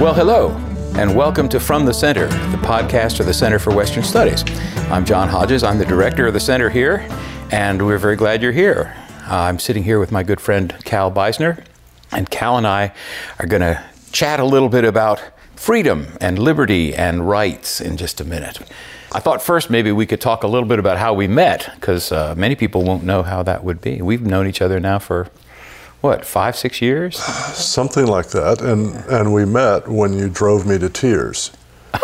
Well, hello, and welcome to From the Center, the podcast of the Center for Western Studies. I'm John Hodges. I'm the director of the center here, and we're very glad you're here. I'm sitting here with my good friend Cal Beisner, and Cal and I are going to chat a little bit about freedom and liberty and rights in just a minute. I thought first maybe we could talk a little bit about how we met, because uh, many people won't know how that would be. We've known each other now for what five six years? Something like that and and we met when you drove me to tears.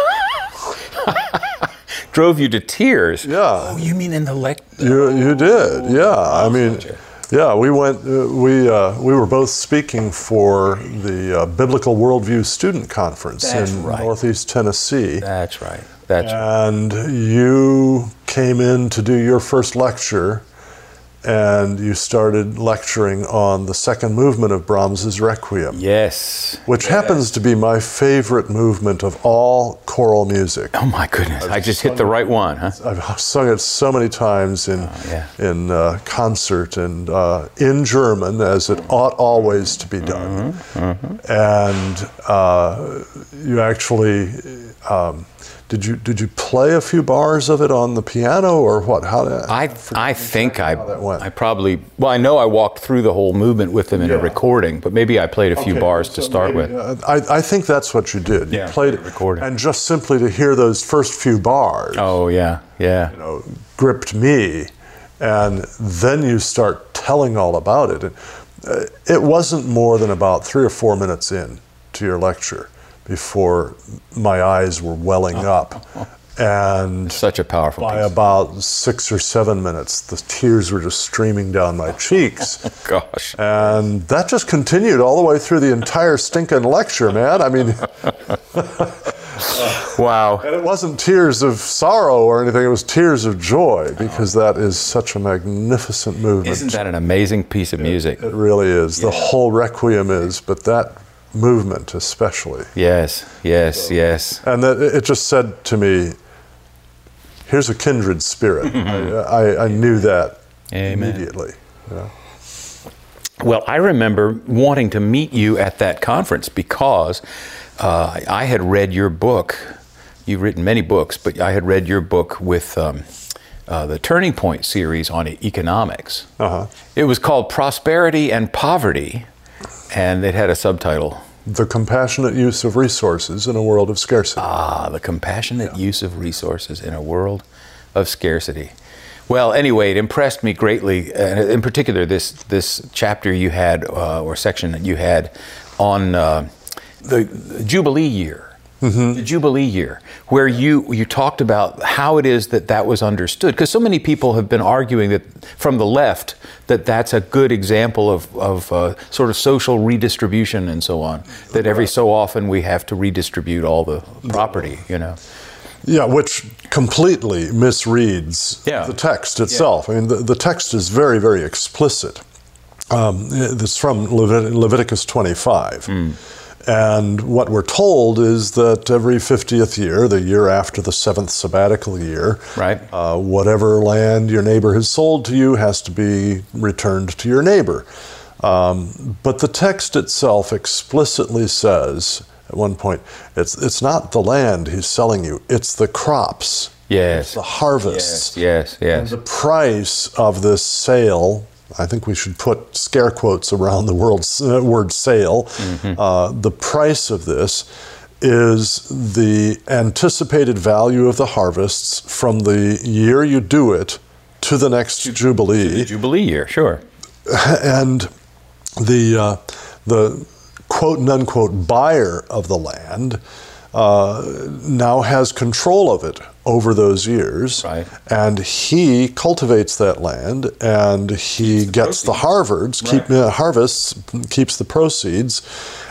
Drove you to tears? Yeah. Oh you mean in the lect you you did yeah. I mean yeah we went uh, we uh, we were both speaking for the uh, biblical worldview student conference That's in right. northeast tennessee. That's right. That's right. and you came in to do your first lecture and you started lecturing on the second movement of Brahms's Requiem. Yes. Which happens to be my favorite movement of all choral music. Oh my goodness! I've i just hit the right one, huh? I've sung it so many times in oh, yeah. in uh, concert and uh, in German, as it ought always to be done. Mm-hmm, mm-hmm. And uh, you actually. Um, did you did you play a few bars of it on the piano or what? How did, I I think I I probably well I know I walked through the whole movement with them in yeah. a recording, but maybe I played a few okay. bars so to start maybe, with. Uh, I, I think that's what you did. Yeah, you played it recording, and just simply to hear those first few bars. Oh yeah, yeah. You know, gripped me, and then you start telling all about it. And, uh, it wasn't more than about three or four minutes in to your lecture before my eyes were welling oh. up. And such a powerful by piece. about six or seven minutes the tears were just streaming down my cheeks. Gosh. And that just continued all the way through the entire stinking lecture man. I mean wow. and it wasn't tears of sorrow or anything. It was tears of joy because oh. that is such a magnificent movement. Isn't that an amazing piece of music? it, it really is. Yeah. the whole requiem is but that movement especially yes yes yes and that it just said to me here's a kindred spirit. I, I, I, knew that Amen. immediately. Yeah. Well, I remember wanting to meet you at that conference because uh, I had read your book. You've written many books, but I had read your book with um, uh, the Turning Point series on economics. Uh-huh. It was called Prosperity and Poverty, and it had a subtitle the compassionate use of resources in a world of scarcity. Ah, the compassionate yeah. use of resources in a world of scarcity. Well, anyway, it impressed me greatly, and in particular, this this chapter you had uh, or section that you had on uh, the Jubilee year. Mm-hmm. The Jubilee year, where you you talked about how it is that that was understood, because so many people have been arguing that from the left that that's a good example of, of uh, sort of social redistribution and so on. That every so often we have to redistribute all the property, you know. Yeah, which completely misreads yeah. the text itself. Yeah. I mean, the, the text is very, very explicit. Um, it's from Levit- Leviticus 25. Mm. And what we're told is that every 50th year, the year after the seventh sabbatical year, right. uh, whatever land your neighbor has sold to you has to be returned to your neighbor. Um, but the text itself explicitly says at one point, it's, it's not the land he's selling you, it's the crops. Yes. It's the harvests. Yes, yes, yes. And the price of this sale I think we should put scare quotes around the word, uh, word sale. Mm-hmm. Uh, the price of this is the anticipated value of the harvests from the year you do it to the next to, jubilee. To the jubilee year, sure. And the uh, the quote and unquote buyer of the land uh, now has control of it over those years. Right. And he cultivates that land and he the gets the harvests, right. keep, uh, harvests, keeps the proceeds,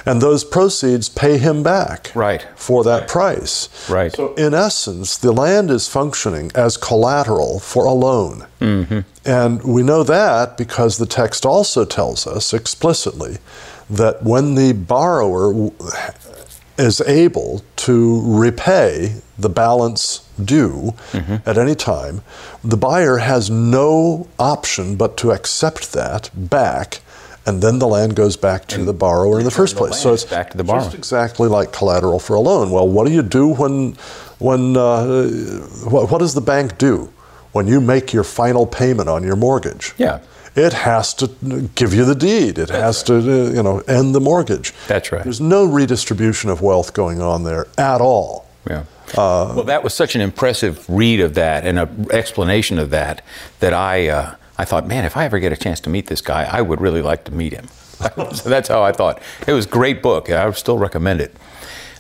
and those proceeds pay him back right. for that right. price. Right. So, in essence, the land is functioning as collateral for a loan. Mm-hmm. And we know that because the text also tells us explicitly that when the borrower is able to repay the balance due mm-hmm. at any time, the buyer has no option but to accept that back and then the land goes back to the borrower in the first place. so it's back to the borrower. Just exactly like collateral for a loan. Well, what do you do when, when uh, what, what does the bank do when you make your final payment on your mortgage? Yeah. It has to give you the deed. It has to, uh, you know, end the mortgage. That's right. There's no redistribution of wealth going on there at all. Yeah. Uh, well, that was such an impressive read of that and an explanation of that that I uh, I thought, man, if I ever get a chance to meet this guy, I would really like to meet him. so that's how I thought. It was a great book. I would still recommend it.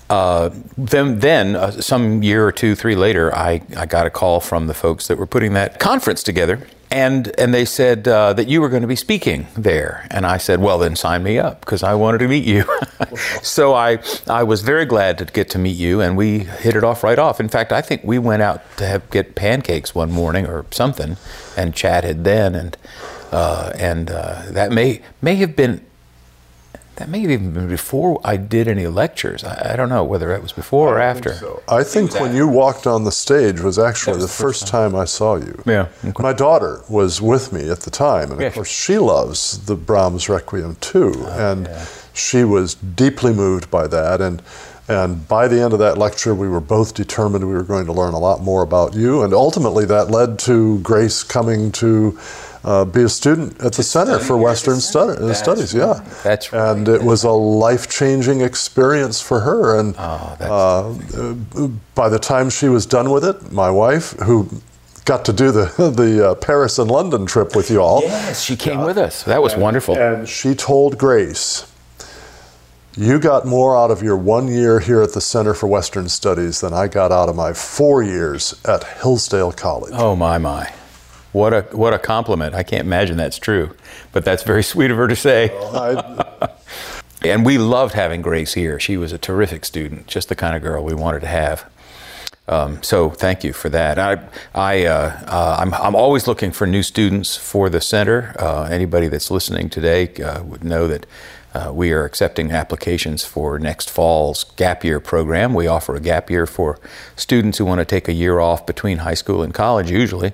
Uh, then, then uh, some year or two, three later, I, I got a call from the folks that were putting that conference together and and they said uh, that you were going to be speaking there, and I said, well, then sign me up because I wanted to meet you. so I I was very glad to get to meet you, and we hit it off right off. In fact, I think we went out to have, get pancakes one morning or something, and chatted then, and uh, and uh, that may may have been that may have even been before I did any lectures. I, I don't know whether it was before or after. Think so. I think when you walked on the stage was actually was the, the, first, first time. time. I saw you. Yeah. Okay. My daughter was with me at the time, and of course she loves the Brahms Requiem too, oh, and yeah. she was deeply moved by that. And and by the end of that lecture, we were both determined we were going to learn a lot more about you. And ultimately, that led to Grace coming to uh, be a student at the Center for Western Studies. Studies yeah, that's right. And it was a life changing experience for her. And oh, uh, by the time she was done with it, my wife, who got to do the the uh, Paris and London trip with you all. Yes, she came with us. That was and, wonderful. And she told Grace, "You got more out of your one year here at the Center for Western Studies than I got out of my four years at Hillsdale College." Oh my my! What a what a compliment! I can't imagine that's true, but that's very sweet of her to say. and we loved having Grace here. She was a terrific student, just the kind of girl we wanted to have. Um, so thank you for that. I, I, uh, uh, I'm, I'm always looking for new students for the center. Uh, anybody that's listening today uh, would know that uh, we are accepting applications for next fall's gap year program. We offer a gap year for students who want to take a year off between high school and college, usually.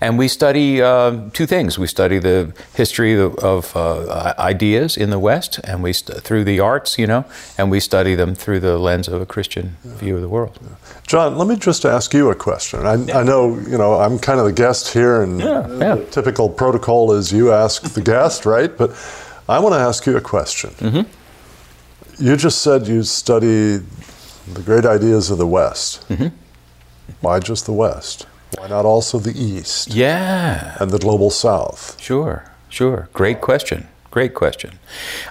And we study uh, two things. We study the history of, of uh, ideas in the West, and we st- through the arts, you know, and we study them through the lens of a Christian yeah. view of the world. Yeah. John, let me just ask you a question. I, yeah. I, know, you know, I'm kind of the guest here, and the typical protocol is you ask the guest, right? But I want to ask you a question. Mm-hmm. You just said you study the great ideas of the West. Mm-hmm. Why just the West? Why not also the East? Yeah. And the global South? Sure, sure. Great question. Great question.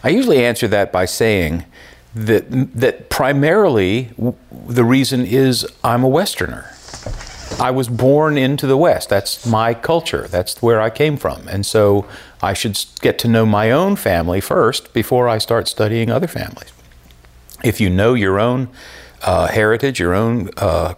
I usually answer that by saying that, that primarily the reason is I'm a Westerner. I was born into the West. That's my culture. That's where I came from. And so I should get to know my own family first before I start studying other families. If you know your own uh, heritage, your own uh,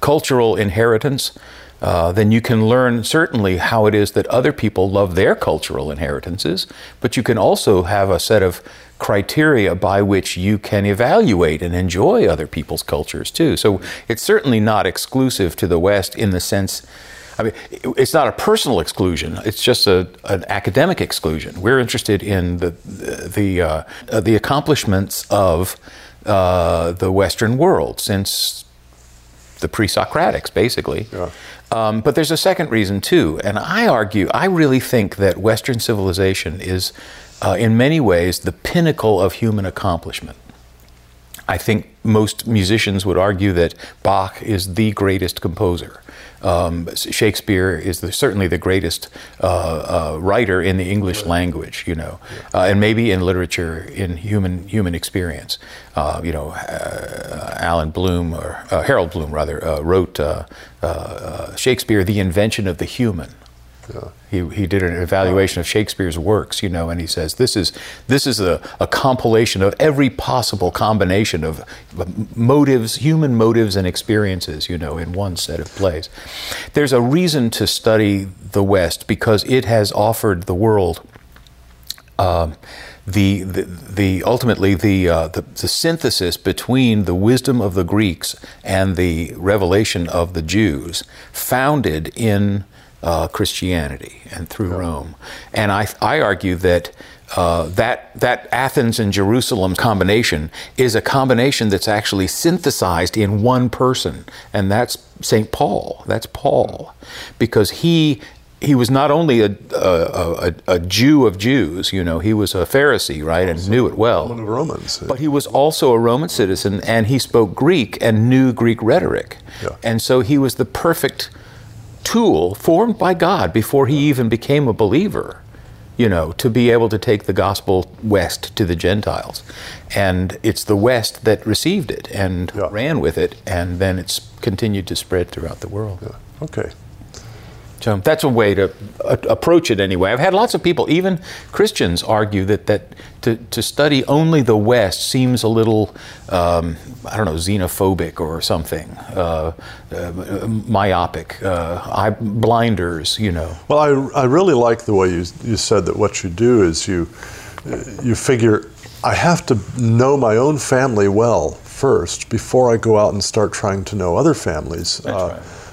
cultural inheritance, uh, then you can learn certainly how it is that other people love their cultural inheritances, but you can also have a set of criteria by which you can evaluate and enjoy other people's cultures too. So it's certainly not exclusive to the West in the sense. I mean, it's not a personal exclusion. It's just a, an academic exclusion. We're interested in the the uh, the accomplishments of uh, the Western world since the pre-Socratics, basically. Yeah. Um, but there's a second reason too, and I argue, I really think that Western civilization is, uh, in many ways, the pinnacle of human accomplishment. I think most musicians would argue that Bach is the greatest composer. Um, Shakespeare is the, certainly the greatest uh, uh, writer in the English language, you know, uh, and maybe in literature in human human experience. Uh, you know, uh, Allan Bloom or uh, Harold Bloom rather wrote Shakespeare, "The Invention of the Human." He, he did an evaluation of Shakespeare's works, you know, and he says this is this is a, a compilation of every possible combination of motives, human motives and experiences, you know, in one set of plays. There's a reason to study the West because it has offered the world. Um, the, the, the, ultimately the, uh, the, the synthesis between the wisdom of the Greeks and the revelation of the Jews, founded in uh, Christianity and through Rome. And I, I argue that uh, that that Athens and Jerusalem combination is a combination that's actually synthesized in one person, and that's Saint Paul. That's Paul, because he he was not only a, a, a, a Jew of Jews, you know, he was a Pharisee, right, and knew it well. One of the Romans. But he was also a Roman citizen, and he spoke Greek and knew Greek rhetoric, Yeah. and so he was the perfect tool formed by God before he even became a believer, you know, to be able to take the gospel west to the Gentiles. And it's the West that received it and Yeah. ran with it, and then it's continued to spread throughout the world. Okay. So that's a way to uh, approach it anyway. I've had lots of people, even Christians, argue that, that to, to study only the West seems a little, um, I don't know, xenophobic or something, uh, uh, myopic, uh, eye, blinders, you know. Well, I, I really like the way you, you said that what you do is you, you figure, I have to know my own family well first before I go out and start trying to know other families. That's right.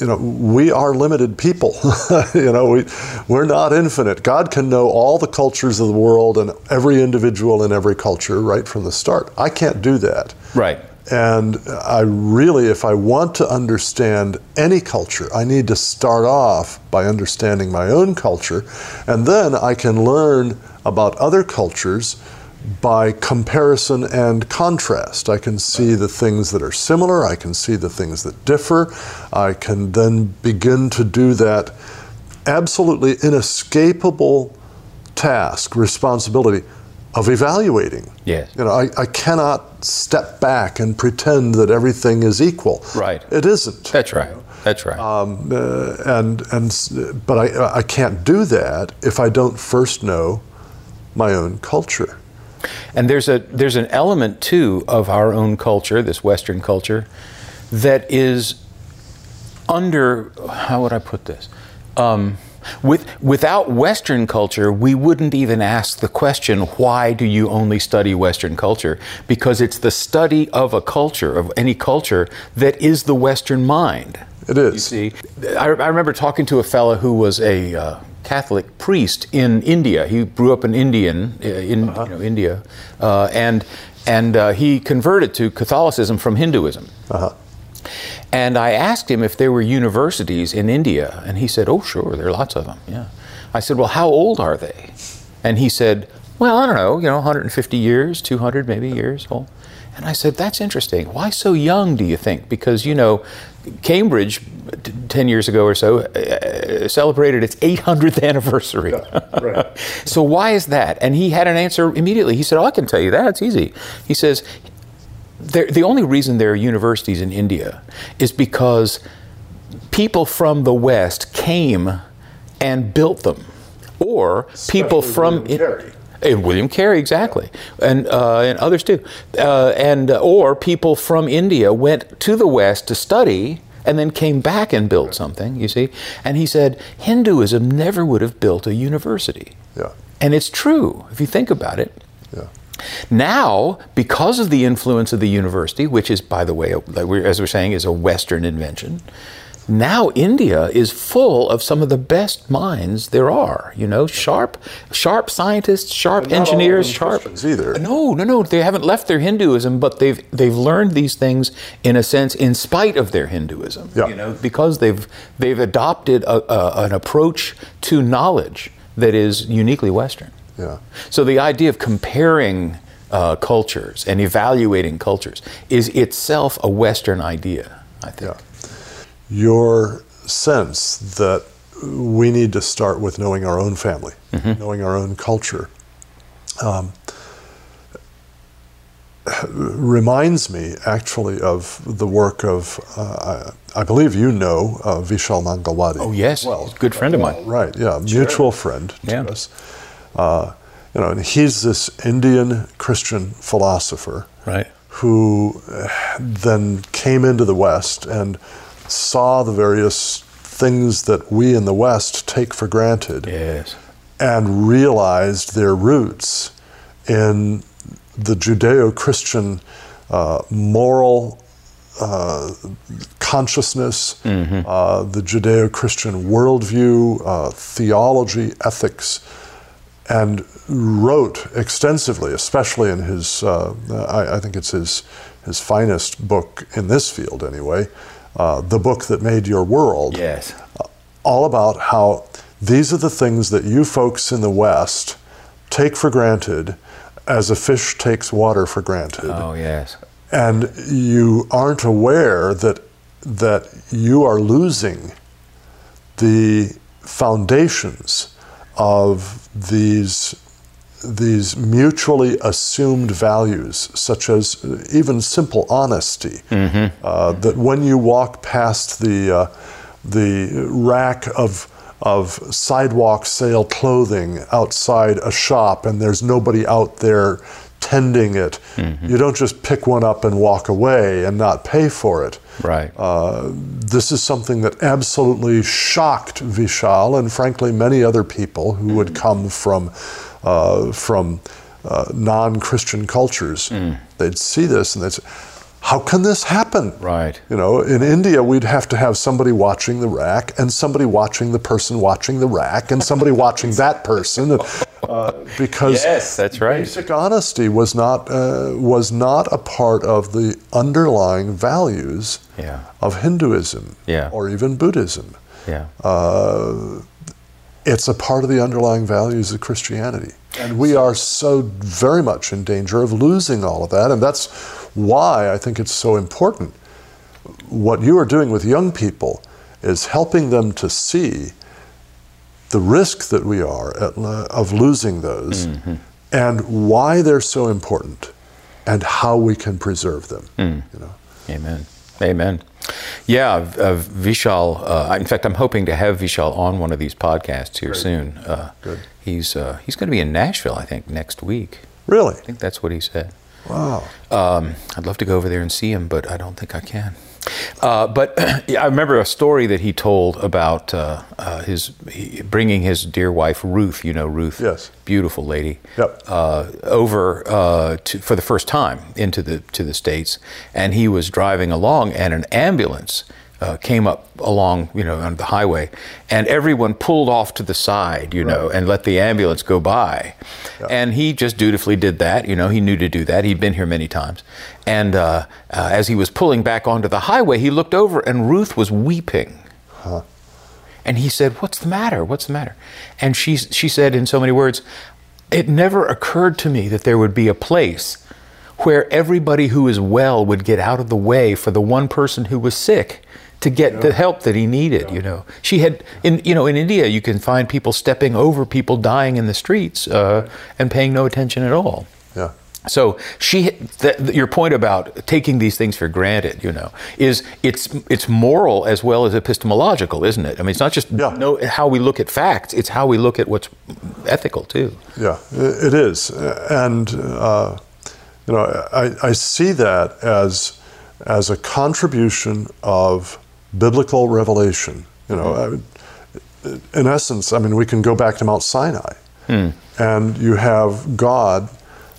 You know, we are limited people. you know, we, we're not infinite. God can know all the cultures of the world and every individual in every culture right from the start. I can't do that. Right. And I really, if I want to understand any culture, I need to start off by understanding my own culture, and then I can learn about other cultures by comparison and contrast. I can see the things that are similar, I can see the things that differ, I can then begin to do that absolutely inescapable task, responsibility of evaluating. Yes. You know, I, I cannot step back and pretend that everything is equal. Right. It isn't. That's right. That's right. Um, uh, and and but I I can't do that if I don't first know my own culture. And there's a there's an element too of our own culture, this Western culture, that is under how would I put this? Um, with without Western culture, we wouldn't even ask the question, "Why do you only study Western culture?" Because it's the study of a culture, of any culture, that is the Western mind. It is. You see, I, I remember talking to a fellow who was a uh, Catholic priest in India. He grew up in Indian uh, in you know, India, uh, and and uh, he converted to Catholicism from Hinduism. Uh-huh. And I asked him if there were universities in India, and he said, "Oh, sure, there are lots of them." Yeah. I said, "Well, how old are they?" And he said, "Well, I don't know, you know, 150 years, 200 maybe years old." And I said, "That's interesting. Why so young, do you think? Because you know, Cambridge, t- 10 years ago or so, uh, celebrated its 800th anniversary. right. so why is that?" And he had an answer immediately. He said, "Oh, I can tell you that. It's easy." He says, the only reason there are universities in India is because people from the West came and built them, or people from. And William Carey, exactly, and uh, and others too, uh, and uh, or people from India went to the West to study and then came back and built something. You see, and he said Hinduism never would have built a university, Yeah. and it's true if you think about it. Yeah. Now, because of the influence of the university, which is, by the way, as we're saying, is a Western invention, now India is full of some of the best minds there are. You know, sharp, sharp scientists, sharp engineers, sharp. Either. No, no, no. They haven't left their Hinduism, but they've they've learned these things in a sense, in spite of their Hinduism. Yeah. You know, because they've they've adopted a, a, an approach to knowledge that is uniquely Western. Yeah. So the idea of comparing uh, cultures and evaluating cultures is itself a Western idea, I think. Yeah. Your sense that we need to start with knowing our own family, knowing our own culture, um, reminds me actually of the work of, uh, I, I believe you know, uh, Vishal Mangalwadi. Oh yes, Well, good friend of mine. Right, yeah, mutual friend to Yeah. us. Uh, you know, and he's this Indian Christian philosopher Right. who then came into the West and saw the various things that we in the West take for granted Yes. and realized their roots in the Judeo Christian uh, moral uh, consciousness, uh, the Judeo Christian worldview, uh, theology, ethics, and wrote extensively, especially in his, uh, I, I think it's his, his finest book in this field anyway, uh, The Book That Made Your World Yes. all about how these are the things that you folks in the West take for granted as a fish takes water for granted. Oh, yes. And you aren't aware that, that you are losing the foundations of these, these mutually assumed values, such as even simple honesty. Uh, that when you walk past the, uh, the rack of, of sidewalk sale clothing outside a shop and there's nobody out there tending it, you don't just pick one up and walk away and not pay for it. Right. Uh, this is something that absolutely shocked Vishal and frankly many other people who would come from uh, from uh, non-Christian cultures. They'd see this and they'd say, "How can this happen?" Right. You know, in India, we'd have to have somebody watching the rack, and somebody watching the person watching the rack, and somebody watching that person, uh, because Yes, that's right. basic honesty was not uh, was not a part of the underlying values Yeah. of Hinduism Yeah. or even Buddhism. Yeah. Uh, it's a part of the underlying values of Christianity. And we are so very much in danger of losing all of that. And that's why I think it's so important. What you are doing with young people is helping them to see the risk that we are at, of losing those mm-hmm. and why they're so important and how we can preserve them. Mm. You know? Amen. Amen. Yeah, uh, Vishal. Uh, in fact, I'm hoping to have Vishal on one of these podcasts here soon. Uh, Good. He's uh, he's going to be in Nashville, I think, next week. Really? I think that's what he said. Wow. Um, I'd love to go over there and see him, but I don't think I can. Uh, but I remember a story that he told about uh, uh, his he, bringing his dear wife Ruth. You know Ruth, Yes. beautiful lady, Yep. uh, over uh, to, for the first time into the to the states, and he was driving along, and an ambulance uh, came up along, you know, on the highway, and everyone pulled off to the side, you know, and let the ambulance go by, and he just dutifully did that. You know, he knew to do that. He'd been here many times, and uh, uh, as he was pulling back onto the highway, he looked over, and Ruth was weeping. And he said, "What's the matter? What's the matter?" And she she said in so many words, "It never occurred to me that there would be a place where everybody who is well would get out of the way for the one person who was sick to get the help that he needed, you know. She had in you know in India you can find people stepping over people dying in the streets uh, and paying no attention at all. Yeah. So she, th- your point about taking these things for granted, you know, is it's it's moral as well as epistemological, isn't it? I mean, it's not just Yeah. know how we look at facts; it's how we look at what's ethical too. Yeah, it is, and uh, you know, I, I see that as as a contribution of biblical revelation. You know, in essence, I mean, we can go back to Mount Sinai, and you have God.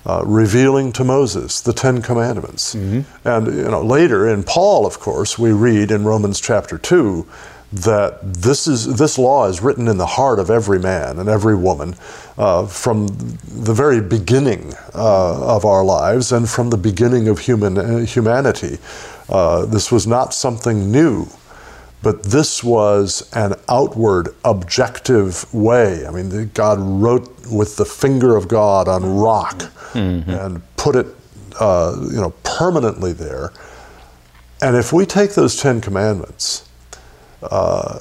Uh, revealing to Moses the Ten Commandments, and you know later in Paul, of course, we read in Romans chapter two that this is this law is written in the heart of every man and every woman uh, from the very beginning uh, of our lives and from the beginning of human uh, humanity. Uh, this was not something new, but this was an outward, objective way. I mean, God wrote with the finger of God on rock and put it, uh, you know, permanently there. And if we take those Ten Commandments uh,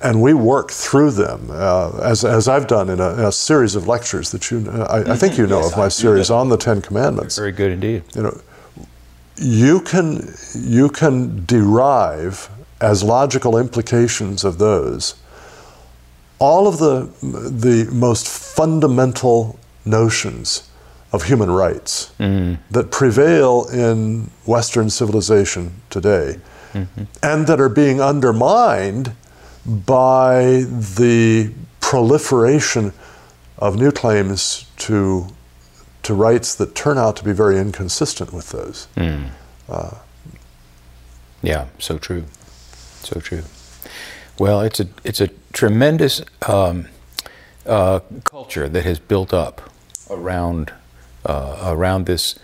and we work through them, uh, as, as I've done in a, in a series of lectures that you, I, I think you know Yes, of my series on the Ten Commandments Very good indeed. you know, you can you can derive as logical implications of those all of the the most fundamental notions of human rights mm-hmm. that prevail in Western civilization today, mm-hmm. and that are being undermined by the proliferation of new claims to to rights that turn out to be very inconsistent with those. Mm. Uh, Yeah, so true, so true. Well, it's a it's a tremendous um, uh, culture that has built up around uh, around this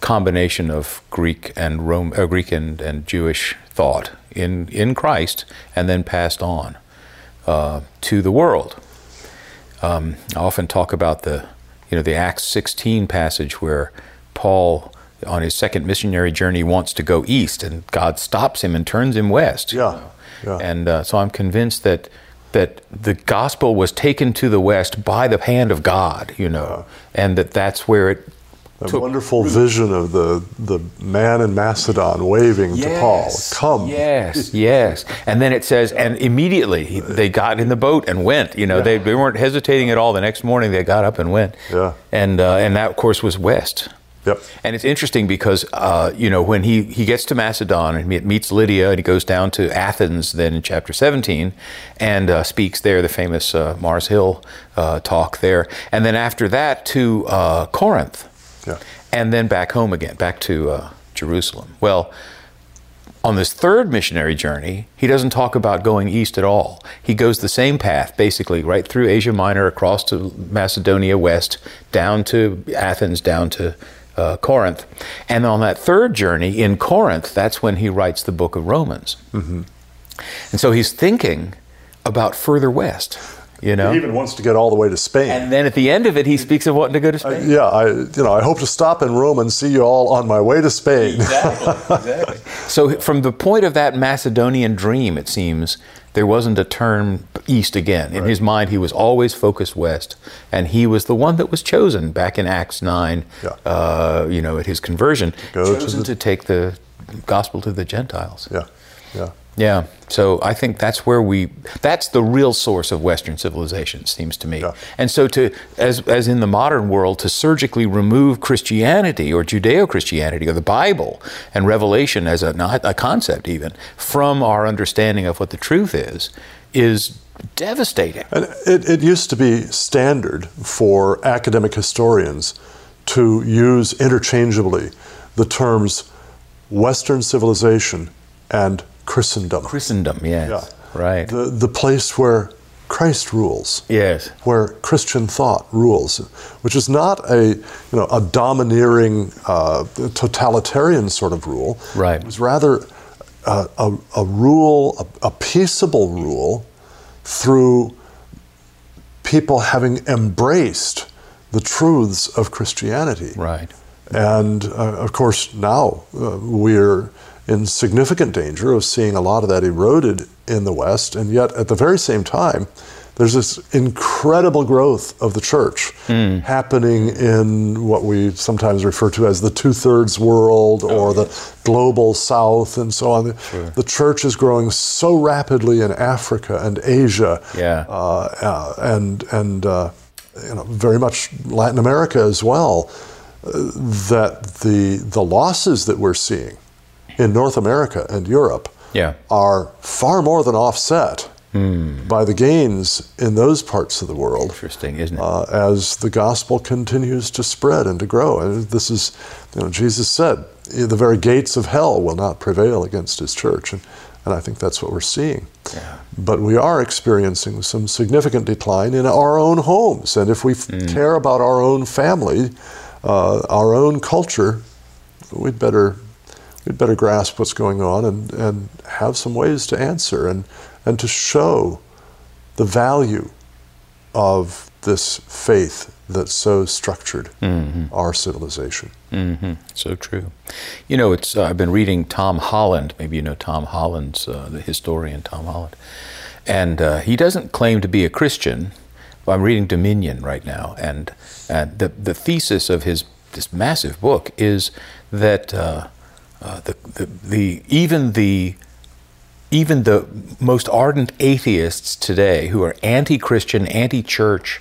combination of Greek and Rome, uh, Greek and, and Jewish thought in in Christ, and then passed on uh, to the world. Um, I often talk about the you know the Acts 16 passage where Paul on his second missionary journey wants to go east, and God stops him and turns him west. Yeah. yeah. And uh, so I'm convinced that that the gospel was taken to the west by the hand of God, you know, yeah. and that that's where it. A took, wonderful vision of the, the man in Macedon waving yes, to Paul, come. Yes, yes. And then it says, and immediately they got in the boat and went. You know, yeah. they, they weren't hesitating at all. The next morning they got up and went. Yeah. And, uh, and that, of course, was west. Yep. And it's interesting because, uh, you know, when he, he gets to Macedon and he meets Lydia and he goes down to Athens then in chapter 17 and uh, speaks there, the famous uh, Mars Hill uh, talk there. And then after that to uh, Corinth. Yeah. And then back home again, back to uh, Jerusalem. Well, on this third missionary journey, he doesn't talk about going east at all. He goes the same path, basically, right through Asia Minor, across to Macedonia west, down to Athens, down to uh, Corinth. And on that third journey in Corinth, that's when he writes the book of Romans. Mm-hmm. And so he's thinking about further west. You know, he even wants to get all the way to Spain. And then at the end of it, he speaks of wanting to go to Spain. Uh, yeah, I, you know, I hope to stop in Rome and see you all on my way to Spain. Exactly, exactly. so, from the point of that Macedonian dream, it seems there wasn't a turn east again. In right. his mind, he was always focused west, and he was the one that was chosen back in Acts 9, yeah. uh, you know, at his conversion, Go chosen to, the... to take the gospel to the Gentiles. Yeah, yeah. Yeah. So I think that's where we that's the real source of Western civilization, it seems to me. Yeah. And so to as as in the modern world, to surgically remove Christianity or Judeo Christianity or the Bible and revelation as a not a concept even from our understanding of what the truth is, is devastating. And it, it used to be standard for academic historians to use interchangeably the terms Western civilization and Christendom. Christendom, yes. Yeah. Right. The, the place where Christ rules. Yes. Where Christian thought rules, which is not a you know a domineering uh, totalitarian sort of rule. Right. It was rather a, a, a rule, a, a, peaceable rule, through people having embraced the truths of Christianity. Right. And uh, of course, now uh, we're in significant danger of seeing a lot of that eroded in the West. And yet, at the very same time, there's this incredible growth of the church mm. happening in what we sometimes refer to as the two thirds world oh, or the global south and so on. Sure. The church is growing so rapidly in Africa and Asia, yeah. uh, uh, and and uh, you know very much Latin America as well. Uh, that the the losses that we're seeing in North America and Europe yeah. are far more than offset mm. by the gains in those parts of the world. Interesting, isn't it? Uh, as the gospel continues to spread and to grow. And this is, you know, Jesus said, the very gates of hell will not prevail against his church. And, and I think that's what we're seeing. Yeah. But we are experiencing some significant decline in our own homes. And if we mm. care about our own family, uh, our own culture, we'd better we'd better grasp what's going on and, and have some ways to answer and, and to show the value of this faith that so structured mm-hmm. our civilization. Mm-hmm. So true. You know, it's uh, I've been reading Tom Holland. Maybe you know Tom Holland's uh, the historian Tom Holland, and uh, he doesn't claim to be a Christian. I'm reading Dominion right now, and and the the thesis of his this massive book is that uh, the, the, the, even the even the most ardent atheists today who are anti-Christian, anti-church,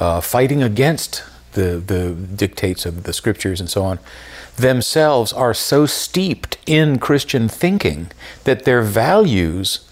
uh, fighting against the the dictates of the scriptures and so on, themselves are so steeped in Christian thinking that their values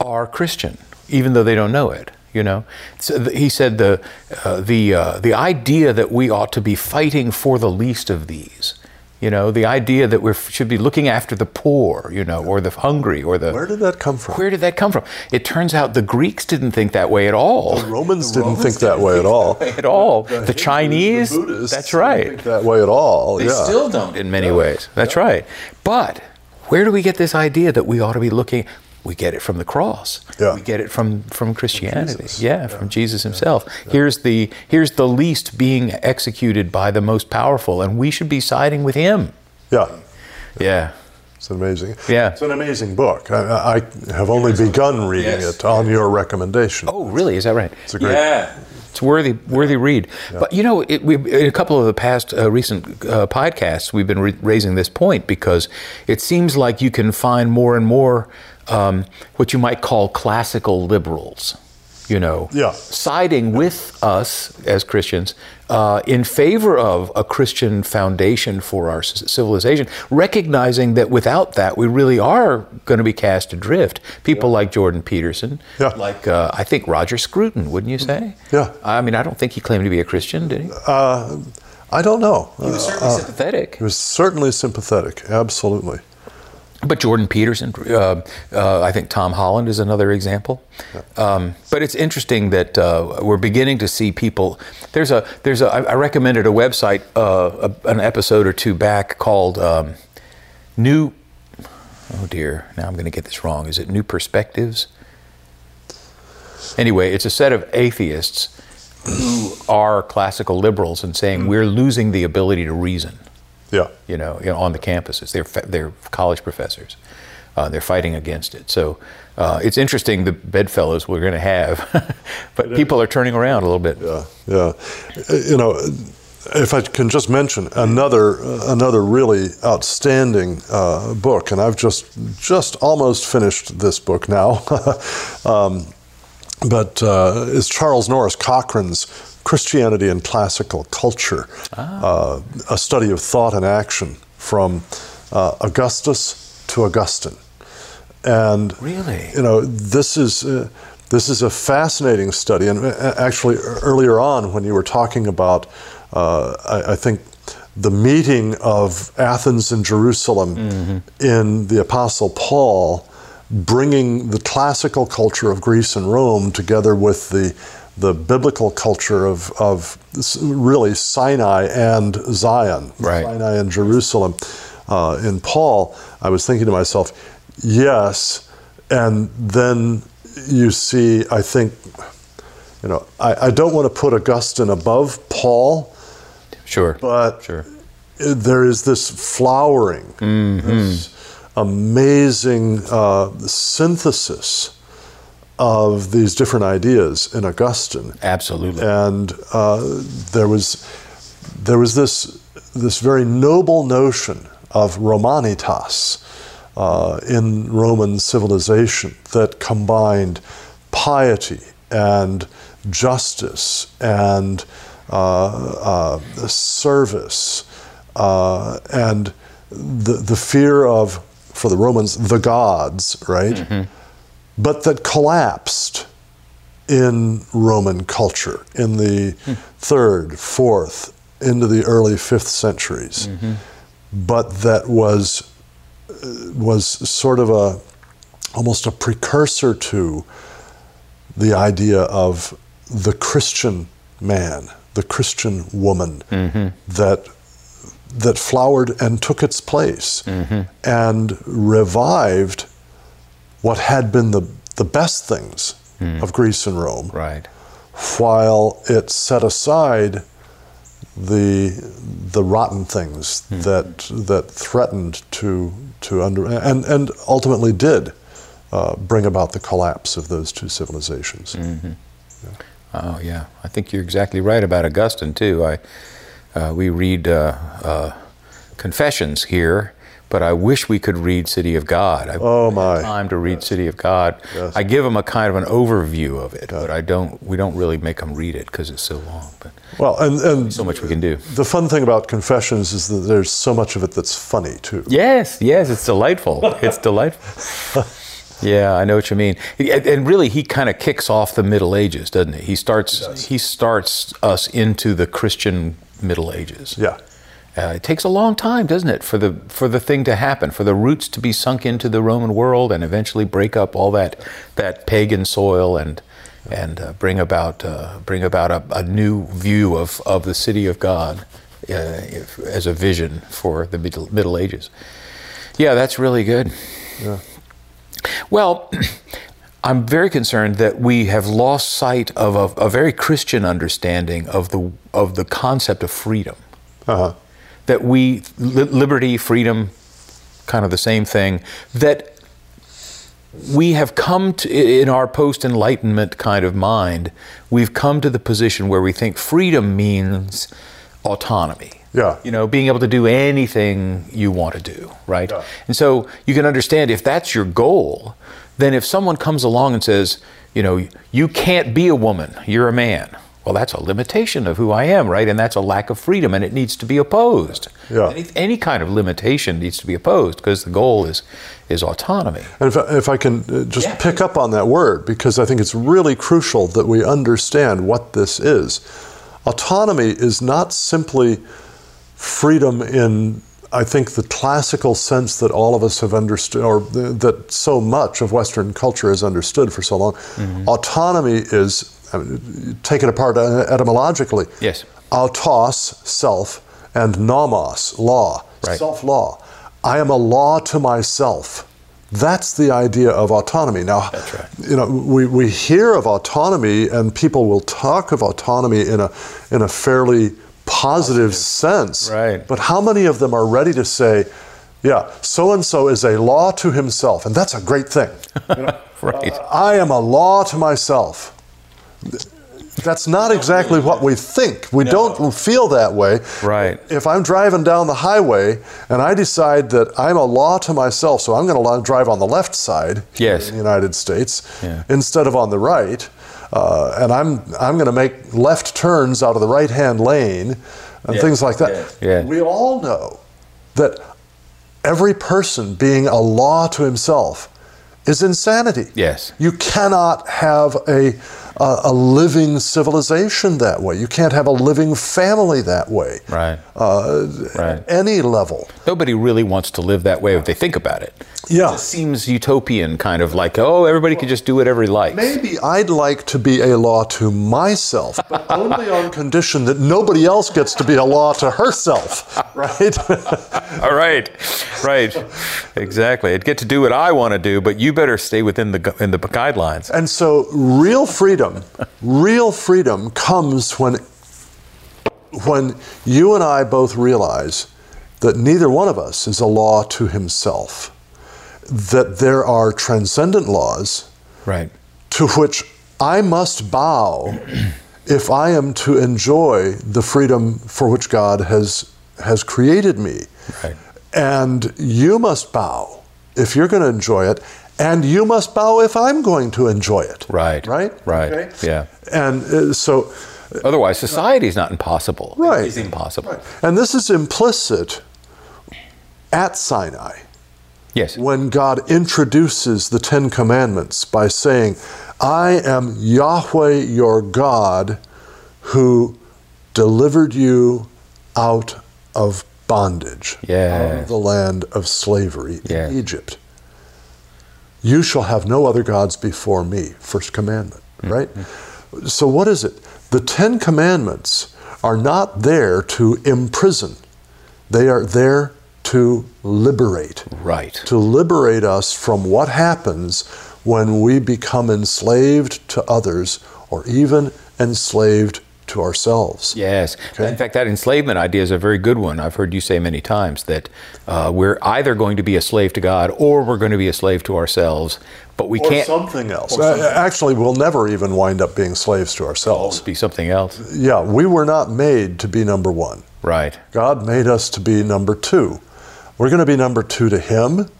are Christian, even though they don't know it. You know, so he said the uh, the uh, the idea that we ought to be fighting for the least of these You know, the idea that we should be looking after the poor, you know, or the hungry, or the. Where did that come from? Where did that come from? It turns out the Greeks didn't think that way at all. The Romans didn't think that way at all. At all. The, Chinese, the Buddhists that's didn't right. think that way at all. They yeah. still don't in many ways. That's right. But where do we get this idea that we ought to be looking? We get it from the cross. Yeah. We get it from from Christianity. Jesus. Yeah, from Jesus himself. Here's the here's the least being executed by the most powerful, and we should be siding with him. yeah. Yeah. It's amazing. Yeah. It's an amazing book. I, I have only begun reading Yes. it on your recommendation. Oh, really? Is that right? It's a great- Yeah. It's worthy, worthy read. But you know, it, we, in a couple of the past uh, recent uh, podcasts, we've been re- raising this point because it seems like you can find more and more um, what you might call classical liberals. You know, Yeah. siding with us as Christians uh, in favor of a Christian foundation for our civilization, recognizing that without that, we really are going to be cast adrift. People like Jordan Peterson, Yeah. like uh, I think Roger Scruton, wouldn't you say? Yeah. I mean, I don't think he claimed to be a Christian, did he? Uh, I don't know. he was certainly sympathetic. He was certainly sympathetic. Absolutely. But Jordan Peterson, uh, uh, I think Tom Holland is another example. Um, but it's interesting that uh, we're beginning to see people. There's a there's a I recommended a website uh, a, an episode or two back called um, New. Oh dear, now I'm going to get this wrong. Is it New Perspectives? Anyway, it's a set of atheists who are classical liberals and saying we're losing the ability to reason Yeah. you know, you know, on the campuses. They're they're college professors. Uh, they're fighting against it. So uh, it's interesting the bedfellows we're going to have, but people are turning around a little bit. Yeah, yeah. Uh, You know, if I can just mention another uh, another really outstanding uh, book, and I've just just almost finished this book now, um, but uh, is Charles Norris Cochrane's Christianity and Classical Culture, uh, a study of thought and action from uh, Augustus to Augustine, and Really? you know, this is uh, this is a fascinating study, and uh, actually earlier on when you were talking about, uh, I, I think. The meeting of Athens and Jerusalem in the Apostle Paul, bringing the classical culture of Greece and Rome together with the the biblical culture of, of really Sinai and Zion, Right. Sinai and Jerusalem. Uh, in Paul, I was thinking to myself, yes, and then you see, I think, you know, I, I don't want to put Augustine above Paul, Sure. but sure. there is this flowering, this amazing uh, synthesis of these different ideas in Augustine. Absolutely. and uh, there was there was this this very noble notion of Romanitas uh, in Roman civilization that combined piety and justice and uh, uh, service uh, and the the fear of for the Romans the gods right but that collapsed in Roman culture in the third, fourth, into the early fifth centuries, but that was uh, was sort of a almost a precursor to the idea of the Christian man, the Christian woman that that flowered and took its place and revived what had been the, the best things of Greece and Rome, right. while it set aside the the rotten things that that threatened to to under and and ultimately did uh, bring about the collapse of those two civilizations. Oh yeah, I think you're exactly right about Augustine too. I uh, we read uh, uh, Confessions here, but I wish we could read City of God. I Oh, my. time to read City of God. Yes. I give them a kind of an overview of it, but I don't. We don't really make them read it because it's so long. But Well, and and so much we can do. the fun thing about Confessions is that there's so much of it that's funny too. Yes, yes, it's delightful. It's delightful. Yeah, I know what you mean. And and really, he kind of kicks off the Middle Ages, doesn't he? He starts he starts us into the Christian Middle Ages. Yeah. Uh, it takes a long time, doesn't it, for the for the thing to happen, for the roots to be sunk into the Roman world and eventually break up all that that pagan soil and and uh, bring about uh, bring about a, a, new view of, of the city of God uh, if, as a vision for the Middle, Middle Ages. Yeah, that's really good. Yeah. Well, I'm very concerned that we have lost sight of a, a very Christian understanding of the of the concept of freedom. Uh-huh. That we li- liberty, freedom, kind of the same thing. That we have come to in our post enlightenment kind of mind, we've come to the position where we think freedom means autonomy. Yeah. You know, being able to do anything you want to do, right? Yeah. And so you can understand if that's your goal, then if someone comes along and says, you know, you can't be a woman, you're a man. Well, that's a limitation of who I am, right? And that's a lack of freedom, and it needs to be opposed. Yeah. Any, any kind of limitation needs to be opposed because the goal is is autonomy. And if, if I can uh, just yeah. pick up on that word, because I think it's really crucial that we understand what this is. Autonomy is not simply freedom in I think the classical sense that all of us have understood, or that so much of Western culture has understood for so long, mm-hmm. autonomy is, I mean, take it apart etymologically. Yes. Autos, self, and nomos, law, right. self law. I am a law to myself. That's the idea of autonomy. Now, right. you know, we, we hear of autonomy, and people will talk of autonomy in a in a fairly positive, sense. Right. But how many of them are ready to say, yeah, so and so is a law to himself, and that's a great thing. You know? right. Uh, I am a law to myself. That's not exactly what we think. We no. don't feel that way. Right. If I'm driving down the highway and I decide that I'm a law to myself, so I'm going to drive on the left side yes. in the United States yeah. instead of on the right, uh, and I'm I'm going to make left turns out of the right hand lane and yeah, things like that. Yeah. We all know that every person being a law to himself is insanity. Yes. You cannot have a a, a, living civilization that way. You can't have a living family that way. Right. Uh, right. Any level. Nobody really wants to live that way if they think about it. Yeah. It seems utopian, kind of like, oh, everybody can just do whatever he likes. Maybe I'd like to be a law to myself, but only on condition that nobody else gets to be a law to herself, right? All right, right, exactly. I'd get to do what I want to do, but you better stay within the in the guidelines. And so, real freedom, real freedom comes when when you and I both realize that neither one of us is a law to himself that there are transcendent laws right. to which I must bow if I am to enjoy the freedom for which God has has created me. Right. And you must bow if you're going to enjoy it, and you must bow if I'm going to enjoy it. Right. Right. Right. Okay? Yeah. And uh, so. Otherwise, society is not impossible. Right. It's impossible. Right. And this is implicit at Sinai. Yes. When God introduces the Ten Commandments by saying, I am Yahweh your God who delivered you out of bondage, yes. out of the land of slavery yes. in Egypt. You shall have no other gods before me, first commandment, mm-hmm. right? Mm-hmm. So, what is it? The Ten Commandments are not there to imprison, they are there to liberate. Right. To liberate us from what happens when we become enslaved to others or even enslaved to ourselves. Yes. Okay? In fact, that enslavement idea is a very good one. I've heard you say many times that uh, we're either going to be a slave to God or we're going to be a slave to ourselves, but we or can't. something else. Something. Actually, we'll never even wind up being slaves to ourselves. Be something else. Yeah, we were not made to be number one. Right. God made us to be number two we're going to be number two to him,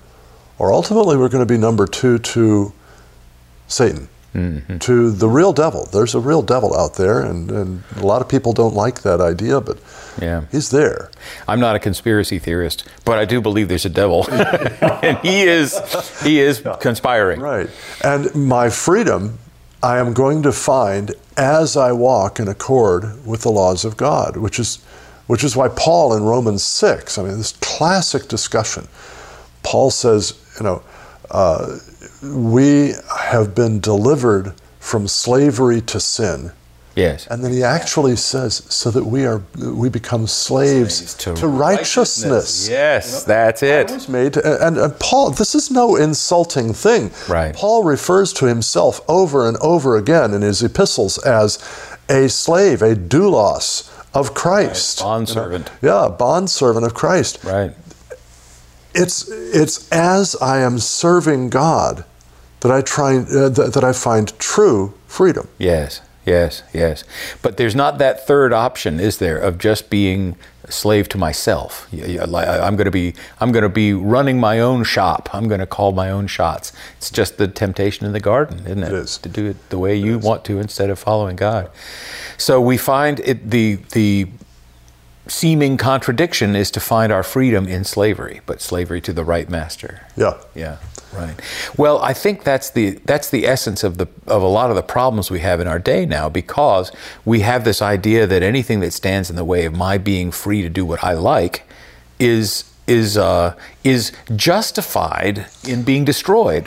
or ultimately we're going to be number two to Satan, mm-hmm. to the real devil. There's a real devil out there, and, and a lot of people don't like that idea, but yeah. he's there. I'm not a conspiracy theorist, but I do believe there's a devil, and he is he is conspiring. Right, and my freedom. I am going to find as I walk in accord with the laws of God, which is which is why Paul in Romans 6, I mean, this classic discussion, Paul says, you know, uh, we have been delivered from slavery to sin. Yes. And then he actually says, so that we are we become slaves, to, to, righteousness. Yes, that's it. Was made, and, and, Paul, this is no insulting thing. Right. Paul refers to himself over and over again in his epistles as a slave, a doulos of Christ. Right. Bondservant. You know? Yeah, bondservant of Christ. Right. It's it's as I am serving God that I try uh, that, that I find true freedom. Yes. Yes, yes. But there's not that third option, is there, of just being a slave to myself? I'm going to be I'm going to be running my own shop. I'm going to call my own shots. It's just the temptation in the garden, isn't it? It is. To do it the way you want to instead of following God. So we find it the the seeming contradiction is to find our freedom in slavery, but slavery to the right master. Yeah. Yeah. Right. Well, I think that's the that's the essence of the of a lot of the problems we have in our day now because we have this idea that anything that stands in the way of my being free to do what I like is is uh, is justified in being destroyed,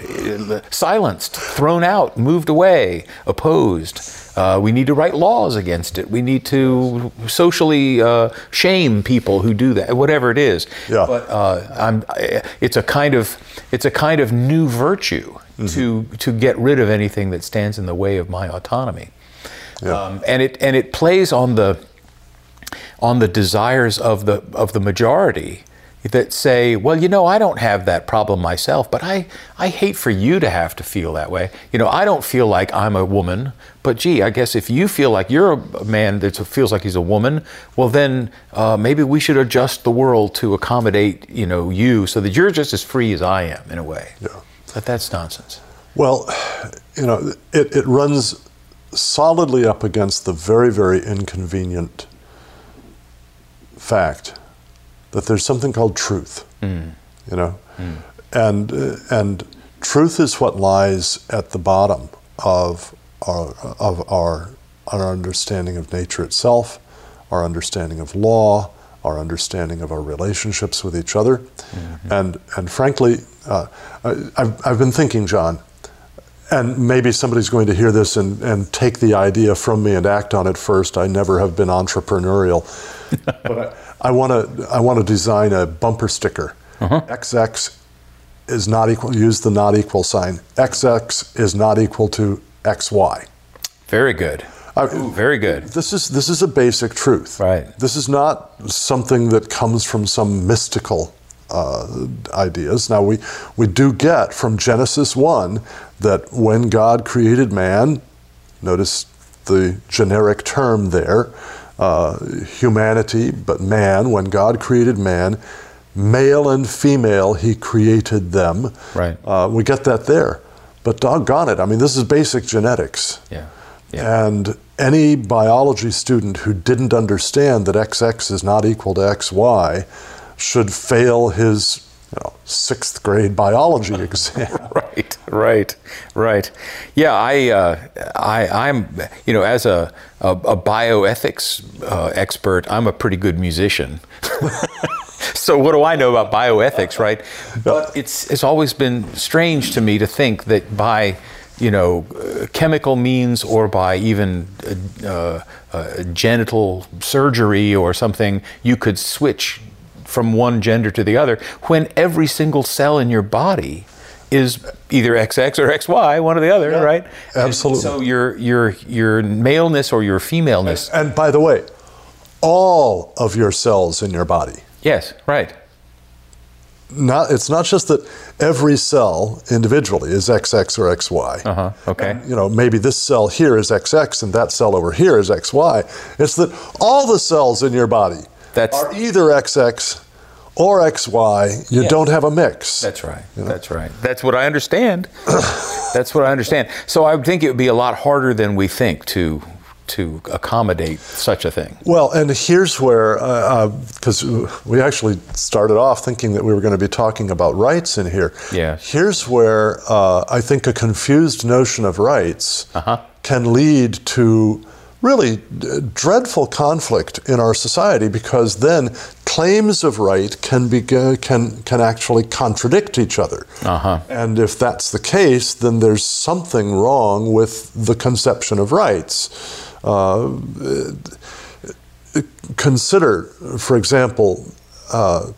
silenced, thrown out, moved away, opposed. Uh, we need to write laws against it. We need to socially uh, shame people who do that, whatever it is. Yeah. But uh, it's a kind of it's a kind of new virtue mm-hmm. to to get rid of anything that stands in the way of my autonomy. Yeah. Um, and it and it plays on the on the desires of the of the majority that say, well, you know, I don't have that problem myself, but I, I hate for you to have to feel that way. You know, I don't feel like I'm a woman, but gee, I guess if you feel like you're a man that feels like he's a woman, well, then uh, maybe we should adjust the world to accommodate, you know, you so that you're just as free as I am in a way. Yeah. But that's nonsense. Well, you know, it, it runs solidly up against the very, very inconvenient fact that there's something called truth. Mm. You know, mm. and uh, and truth is what lies at the bottom of our of our our understanding of nature itself, our understanding of law, our understanding of our relationships with each other, mm-hmm. and and frankly, uh, I've I've been thinking, John. And maybe somebody's going to hear this and, and take the idea from me and act on it first. I never have been entrepreneurial. but I, I want to I want to design a bumper sticker. Uh-huh. XX is not equal. Use the not equal sign. XX is not equal to XY. Very good. I, Ooh, very good. This is this is a basic truth. Right. This is not something that comes from some mystical uh, ideas. Now we we do get from Genesis one that when God created man, notice the generic term there uh, humanity, but man, when God created man, male and female, he created them. Right. Uh, we get that there. But doggone it, I mean, this is basic genetics. Yeah. yeah. And any biology student who didn't understand that XX is not equal to XY should fail his you know, sixth grade biology exam. right, right, right. Yeah, I, uh, I, I'm, you know, as a, a, a bioethics uh, expert, I'm a pretty good musician. so what do I know about bioethics, right? But it's it's always been strange to me to think that by you know, uh, chemical means or by even uh, uh, genital surgery or something, you could switch from one gender to the other when every single cell in your body is either XX or XY, one or the other, yeah, right? Absolutely. And so your your your maleness or your femaleness. And, and by the way, all of your cells in your body. Yes, right. Not, it's not just that every cell individually is XX or XY. Uh-huh. Okay. And, you know, maybe this cell here is XX and that cell over here is XY. It's that all the cells in your body That's, are either XX or XY. You Yeah. don't have a mix. That's right. That's right. That's what I understand. That's what I understand. So I would think it would be a lot harder than we think to to accommodate such a thing. Well, and here's where, because uh, we actually started off thinking that we were going to be talking about rights in here. Yes. Here's where uh, I think a confused notion of rights Uh-huh. can lead to really dreadful conflict in our society because then claims of right can be can can actually contradict each other. Uh-huh. And if that's the case, then there's something wrong with the conception of rights. Uh, consider, for example, uh,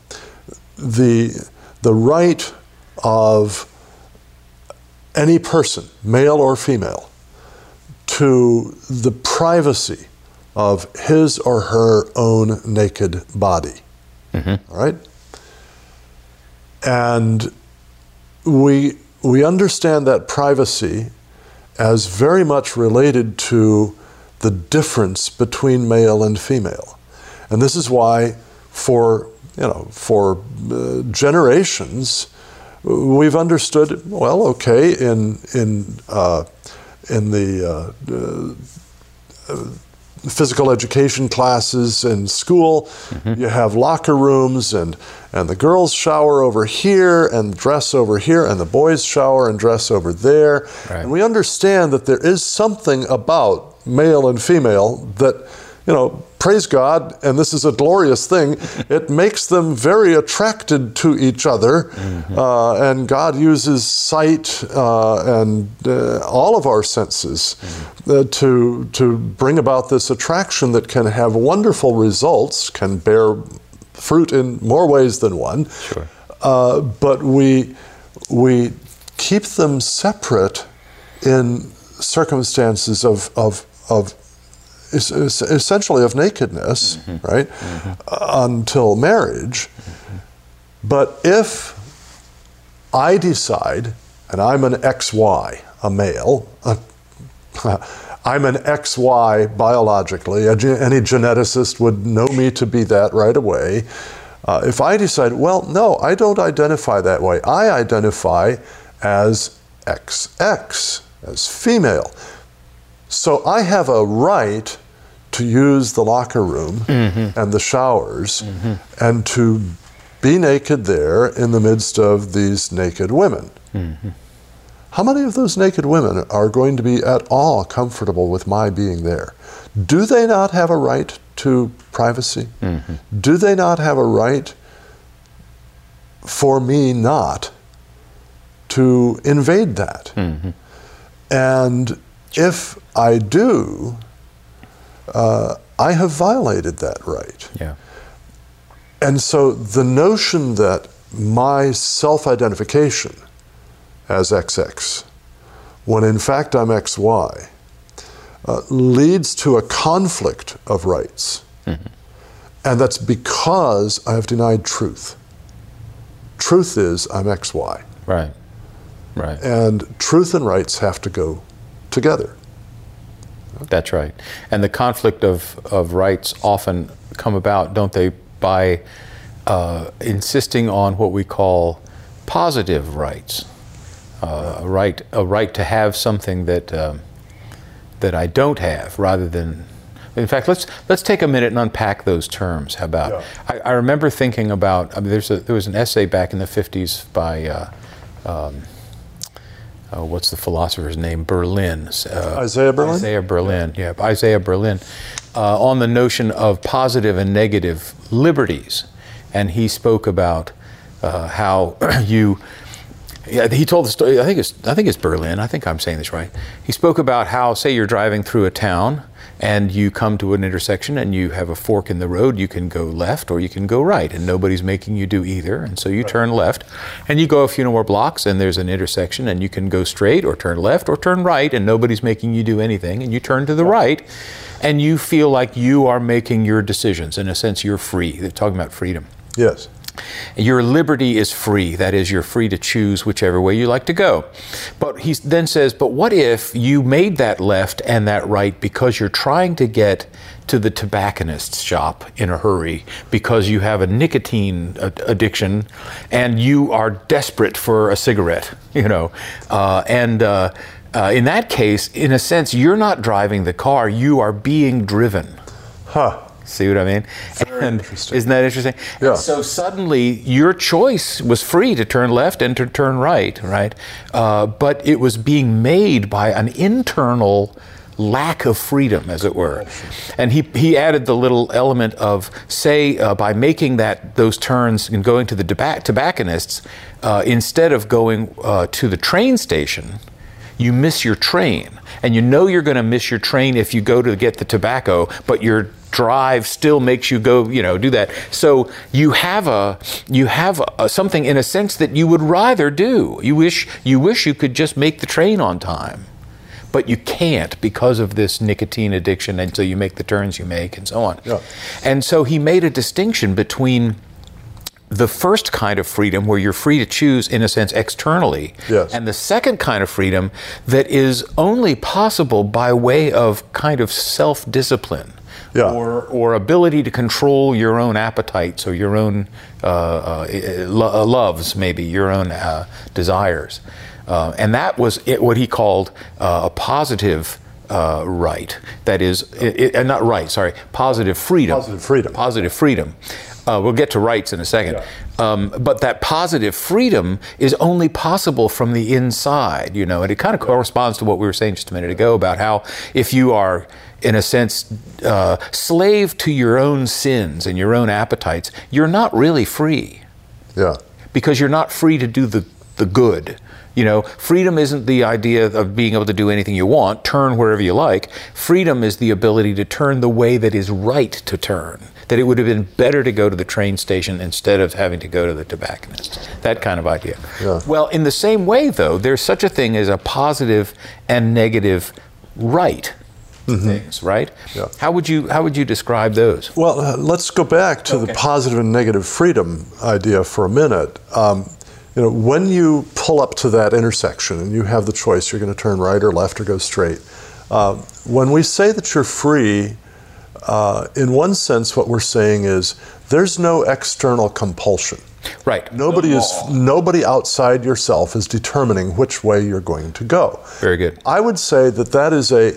the the right of any person, male or female, to the privacy of his or her own naked body. Mm-hmm. All right? And we, we understand that privacy as very much related to the difference between male and female. And this is why, for, you know, for uh, generations, we've understood, well, okay, in, in uh, in the uh, uh, physical education classes in school. Mm-hmm. You have locker rooms, and, and the girls shower over here and dress over here, and the boys shower and dress over there. Right. And we understand that there is something about male and female that, you know, praise God, and this is a glorious thing, it makes them very attracted to each other. Mm-hmm. Uh, and God uses sight uh, and uh, all of our senses mm-hmm. to, to bring about this attraction that can have wonderful results, can bear fruit in more ways than one. Sure. Uh, but we, we keep them separate in circumstances of, of, of is, is essentially of nakedness, mm-hmm. right, mm-hmm. Uh, until marriage. But if I decide, and I'm an XY, a male, uh, I'm an XY biologically, any geneticist would know me to be that right away. Uh, if I decide, well, no, I don't identify that way, I identify as XX, as female. So I have a right to use the locker room mm-hmm. and the showers mm-hmm. and to be naked there in the midst of these naked women. Mm-hmm. How many of those naked women are going to be at all comfortable with my being there? Do they not have a right to privacy? Mm-hmm. Do they not have a right for me not to invade that? Mm-hmm. And if I do, uh, I have violated that right. Yeah. And so the notion that my self identification as XX, when in fact I'm XY, uh, leads to a conflict of rights. Mm-hmm. And that's because I have denied truth. Truth is I'm XY. Right. Right. And truth and rights have to go together. That's right. And the conflict of, of rights often come about, don't they, by uh, insisting on what we call positive rights. Uh, a right, a right to have something that um, that I don't have, rather than. In fact, let's let's take a minute and unpack those terms. How about? Yeah. I, I, remember thinking about. I mean, there's a, there was an essay back in the '50s by. Uh, um, uh, what's the philosopher's name? Berlin. Uh, Isaiah Berlin? Isaiah Berlin, yeah, Isaiah Berlin, uh, on the notion of positive and negative liberties. And he spoke about uh, how you. Yeah, he told the story. I think it's I think it's Berlin. I think I'm saying this right. He spoke about how, say, you're driving through a town and you come to an intersection and you have a fork in the road, you can go left or you can go right, and nobody's making you do either. And so you right. turn left, and you go a few more blocks, and there's an intersection, and you can go straight or turn left or turn right, and nobody's making you do anything. And you turn to the right, right and you feel like you are making your decisions. In a sense, you're free. They're talking about freedom. Yes. Your liberty is free. That is, you're free to choose whichever way you like to go. But he then says, but what if you made that left and that right because you're trying to get to the tobacconist's shop in a hurry because you have a nicotine addiction and you are desperate for a cigarette, you know, uh, and uh, uh, in that case, in a sense, you're not driving the car; you are being driven. Huh. See what I mean? Very and interesting. Isn't that interesting? Yeah. And so suddenly your choice was free to turn left and to turn right, right? Uh, but it was being made by an internal lack of freedom, as it were. And he, he added the little element of, say, uh, by making that those turns and going to the tobac- tobacconists, uh, instead of going uh, to the train station, you miss your train. And you know you're going to miss your train if you go to get the tobacco, but your drive still makes you go, you know, do that. So you have a you have a, something in a sense that you would rather do. You wish you wish you could just make the train on time. But you can't because of this nicotine addiction until you make the turns you make and so on. Yeah. And so he made a distinction between the first kind of freedom where you're free to choose in a sense externally Yes. and the second kind of freedom that is only possible by way of kind of self-discipline Yeah. or, or ability to control your own appetites or your own uh, uh, uh, loves maybe your own uh, desires uh, and that was it, what he called uh, a positive uh, right that is it, it, not right sorry positive freedom Positive freedom. positive freedom. Uh, we'll get to rights in a second. Um, but that positive freedom is only possible from the inside, you know, and it kind of corresponds to what we were saying just a minute ago about how if you are, in a sense, uh, slave to your own sins and your own appetites, you're not really free Yeah. because you're not free to do the, the good. You know, freedom isn't the idea of being able to do anything you want, turn wherever you like. Freedom is the ability to turn the way that is right to turn. That it would have been better to go to the train station instead of having to go to the tobacconist. That kind of idea. Yeah. Well, in the same way, though, there's such a thing as a positive and negative right to things, right? Yeah. How would you how would you describe those? Well, uh, let's go back to the positive and negative freedom idea for a minute. Um, you know, when you pull up to that intersection and you have the choice, you're going to turn right or left or go straight. Uh, when we say that you're free, uh, in one sense, what we're saying is there's no external compulsion. Right. Nobody No is nobody outside yourself is determining which way you're going to go. Very good. I would say that that is a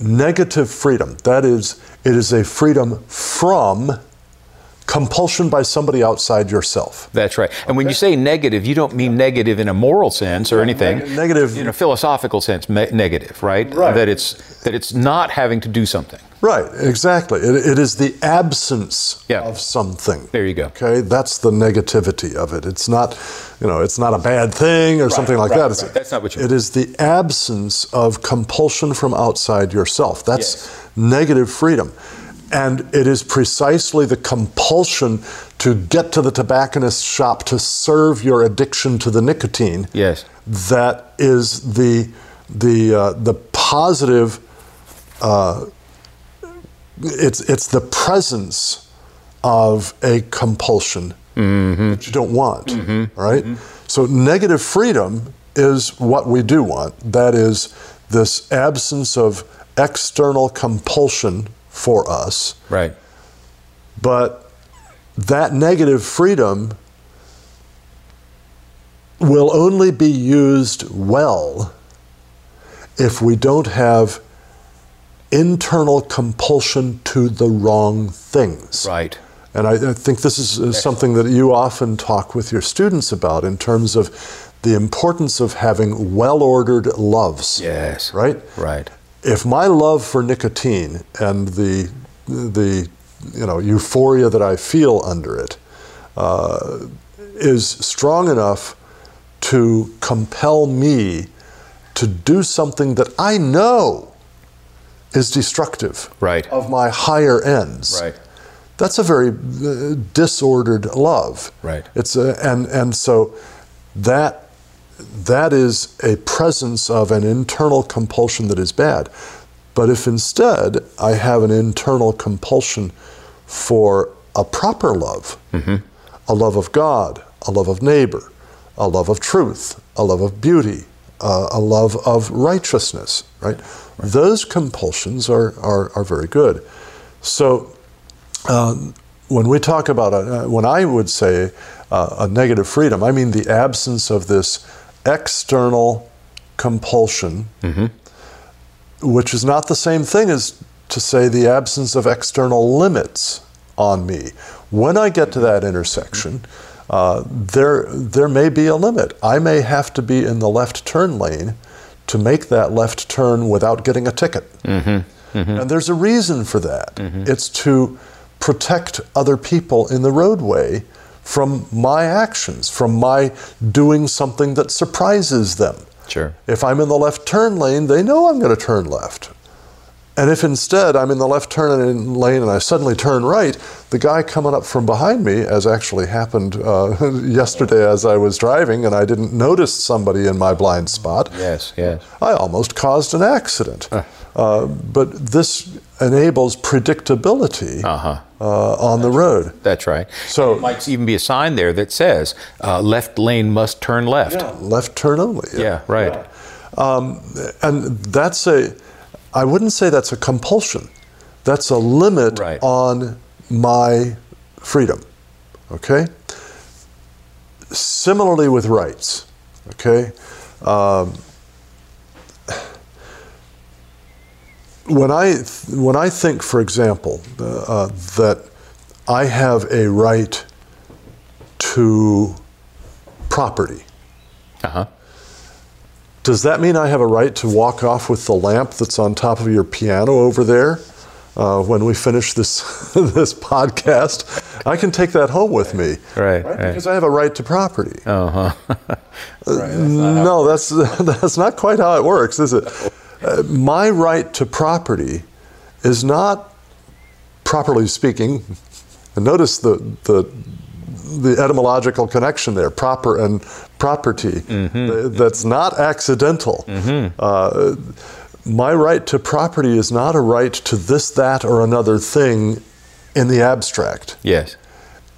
negative freedom. That is, it is a freedom from compulsion by somebody outside yourself. That's right. And when you say negative, you don't mean negative in a moral sense or anything. neg- negative- in a philosophical sense, me- negative, right? Right. That it's that it's not having to do something. Right, exactly. It, it is the absence Yeah. of something. There you go. Okay, that's the negativity of it. It's not, you know, it's not a bad thing or something like right, that. It's- right. That's not what you It mean. is the absence of compulsion from outside yourself. That's Yes. negative freedom. And it is precisely the compulsion to get to the tobacconist's shop to serve your addiction to the nicotine Yes. that is the the uh, the positive. Uh, it's it's the presence of a compulsion mm-hmm. that you don't want, all right? Mm-hmm. So negative freedom is what we do want. That is this absence of external compulsion for us, Right. but that negative freedom will only be used well if we don't have internal compulsion to the wrong things. Right. And I, I think this is uh, something that you often talk with your students about in terms of the importance of having well ordered loves. Yes. Right? Right. if my love for nicotine and the the you know euphoria that I feel under it uh, is strong enough to compel me to do something that I know is destructive Right. of my higher ends. Right. That's a very uh, disordered love. Right. It's a, and and so that that is a presence of an internal compulsion that is bad. But if instead I have an internal compulsion for a proper love, a love of God, a love of neighbor, a love of truth, a love of beauty, uh, a love of righteousness, right? Those compulsions are, are, are very good. So um, when we talk about, a, uh, when I would say uh, a negative freedom, I mean the absence of this external compulsion, which is not the same thing as to say the absence of external limits on me. When I get to that intersection, uh, there there may be a limit. I may have to be in the left turn lane to make that left turn without getting a ticket. Mm-hmm. Mm-hmm. And there's a reason for that. Mm-hmm. It's to protect other people in the roadway from my actions, from my doing something that surprises them. Sure. If I'm in the left turn lane, they know I'm going to turn left. And if instead I'm in the left turn lane and I suddenly turn right, the guy coming up from behind me, as actually happened uh, yesterday as I was driving and I didn't notice somebody in my blind spot, Yes, yes. I almost caused an accident. Uh, but this enables predictability Uh-huh. uh, on the road. That's right. So- it might even be a sign there that says uh, left lane must turn left. Left turn only. Yeah, right. and that's a i wouldn't say that's a compulsion that's a limit Right. on my freedom okay similarly with rights okay um, when i when i think for example uh, uh, that i have a right to property Uh-huh. Does that mean I have a right to walk off with the lamp that's on top of your piano over there uh, when we finish this this podcast? I can take that home with me, Right, right. Because I have a right to property. Uh-huh. Right. no, that's that's not quite how it works, is it? Uh, my right to property is not, properly speaking, and notice the the the etymological connection there, proper and property. Th- That's not accidental. Uh, my right to property is not a right to this, that, or another thing in the abstract. Yes.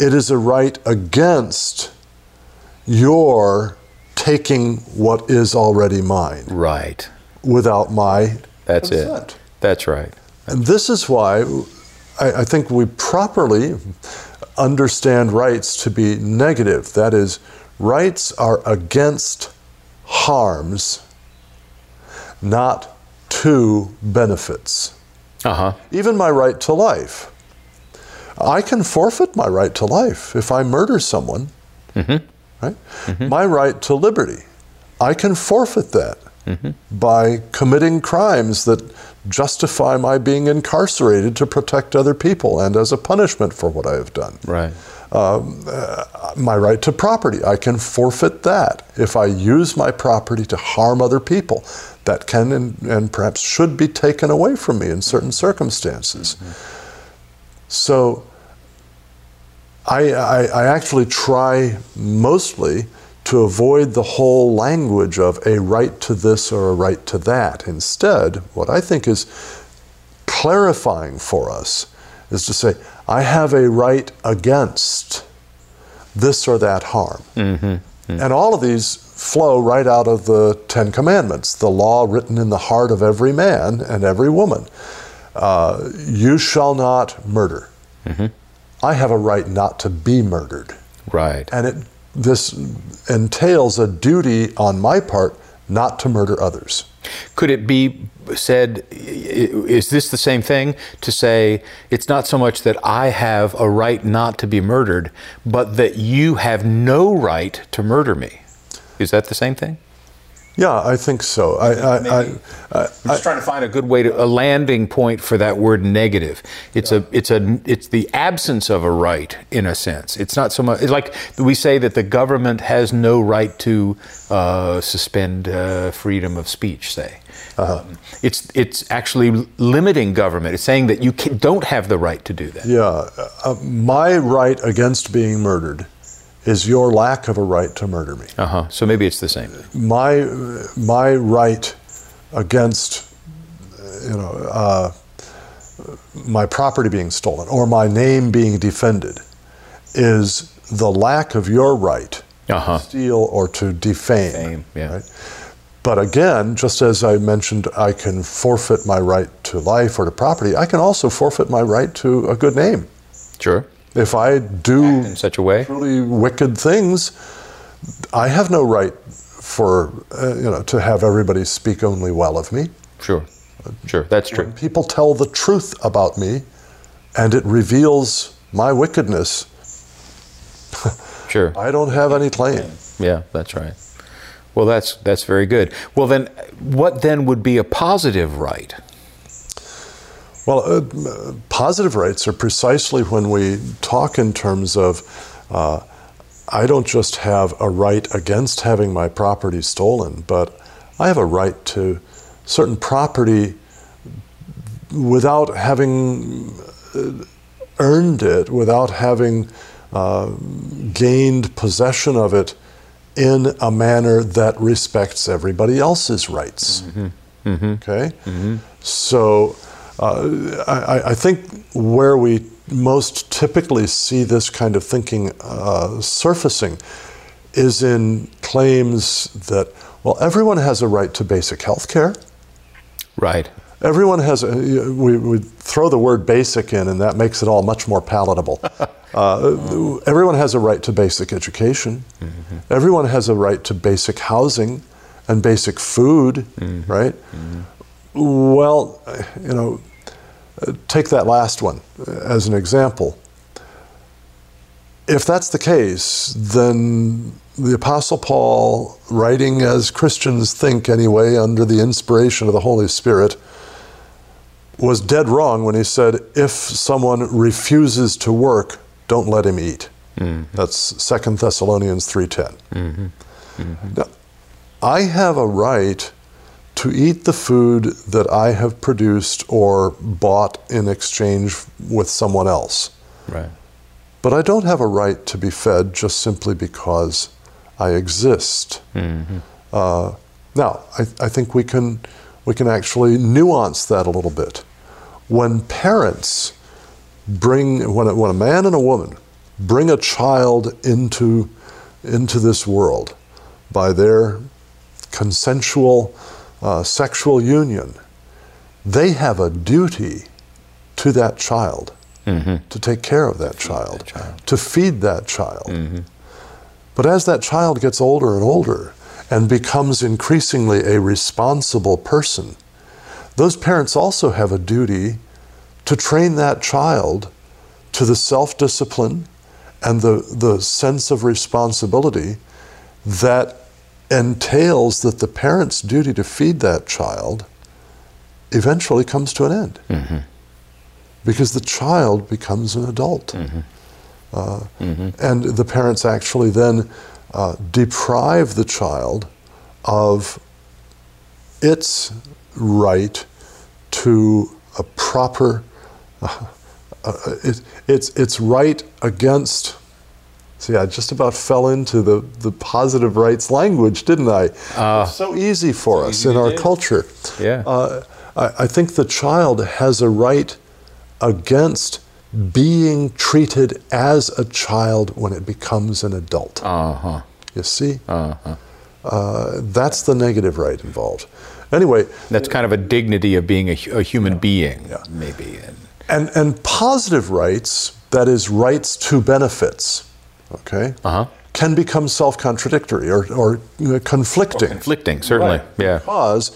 It is a right against your taking what is already mine Right. without my That's consent. it. That's right. And this is why I, I think we properly understand rights to be negative. That is, rights are against harms, not to benefits. Uh-huh. Even my right to life. I can forfeit my right to life if I murder someone. Right? My right to liberty. I can forfeit that by committing crimes that justify my being incarcerated to protect other people and as a punishment for what I have done. Right. Um, uh, my right to property. I can forfeit that if I use my property to harm other people. That can and, and perhaps should be taken away from me in certain circumstances. So I, I, I actually try mostly to avoid the whole language of a right to this or a right to that. Instead, what I think is clarifying for us is to say, I have a right against this or that harm. Mm-hmm. Mm-hmm. And all of these flow right out of the Ten Commandments, the law written in the heart of every man and every woman. Uh, you shall not murder. Mm-hmm. I have a right not to be murdered. Right. And it, this entails a duty on my part not to murder others. Could it be said, is this the same thing to say it's not so much that I have a right not to be murdered, but that you have no right to murder me? Is that the same thing? Yeah, I think so. I, I, I, I, I'm just trying to find a good way to a landing point for that word negative. It's a it's a it's the absence of a right in a sense. It's not so much. It's like we say that the government has no right to uh, suspend uh, freedom of speech. Say. Um, it's it's actually limiting government. It's saying that you can, don't have the right to do that. yeah, uh, my right against being murdered is your lack of a right to murder me. Uh huh. So maybe it's the same. my my right against you know uh, my property being stolen or my name being defended is the lack of your right Uh huh. to steal or to defame. Defame, yeah. right? But again, just as I mentioned, I can forfeit my right to life or to property. I can also forfeit my right to a good name. Sure. If I do In such a way. truly wicked things, I have no right for uh, you know to have everybody speak only well of me. Sure. Sure. That's true. People tell the truth about me, and it reveals my wickedness. Sure. I don't have any claim. Yeah, that's right. Well, that's that's very good. Well, then, what then would be a positive right? Well, uh, positive rights are precisely when we talk in terms of uh, I don't just have a right against having my property stolen, but I have a right to certain property without having uh, earned it, without having uh, gained possession of it in a manner that respects everybody else's rights. Mm-hmm. Mm-hmm. Okay? Mm-hmm. So uh, I, I, think where we most typically see this kind of thinking uh, surfacing is in claims that, well, everyone has a right to basic health care. Right. Everyone has, a, we, we throw the word basic in, and that makes it all much more palatable. Uh, everyone has a right to basic education. Mm-hmm. Everyone has a right to basic housing and basic food, mm-hmm. right? Mm-hmm. Well, you know, take that last one as an example. If that's the case, then the Apostle Paul, writing as Christians think anyway, under the inspiration of the Holy Spirit, was dead wrong when he said, if someone refuses to work, don't let him eat. Mm-hmm. That's Second Thessalonians 3.10. Mm-hmm. Mm-hmm. Now, I have a right to eat the food that I have produced or bought in exchange with someone else. Right. But I don't have a right to be fed just simply because I exist. Mm-hmm. Uh, now, I, I think we can, we can actually nuance that a little bit. When parents bring, when a, when a man and a woman bring a child into, into this world by their consensual uh, sexual union, they have a duty to that child mm-hmm. to take care of that child, that child, to feed that child. Mm-hmm. But as that child gets older and older and becomes increasingly a responsible person, those parents also have a duty to train that child to the self discipline and the, the sense of responsibility that entails that the parent's duty to feed that child eventually comes to an end. Mm-hmm. Because the child becomes an adult. Mm-hmm. Uh, mm-hmm. And the parents actually then uh, deprive the child of its right to a proper, uh, it, it's, it's right against See, I just about fell into the, the positive rights language, didn't I? Uh, so easy for us easy in our do. culture. Yeah. Uh, I, I think the child has a right against being treated as a child when it becomes an adult. Uh-huh. You see? Uh-huh. Uh, that's the negative right involved. Anyway, that's kind of a dignity of being a, a human yeah, being, yeah. maybe. And and positive rights, that is rights to benefits okay, uh-huh. can become self-contradictory or, or you know, conflicting. Or conflicting, certainly, right. yeah. Because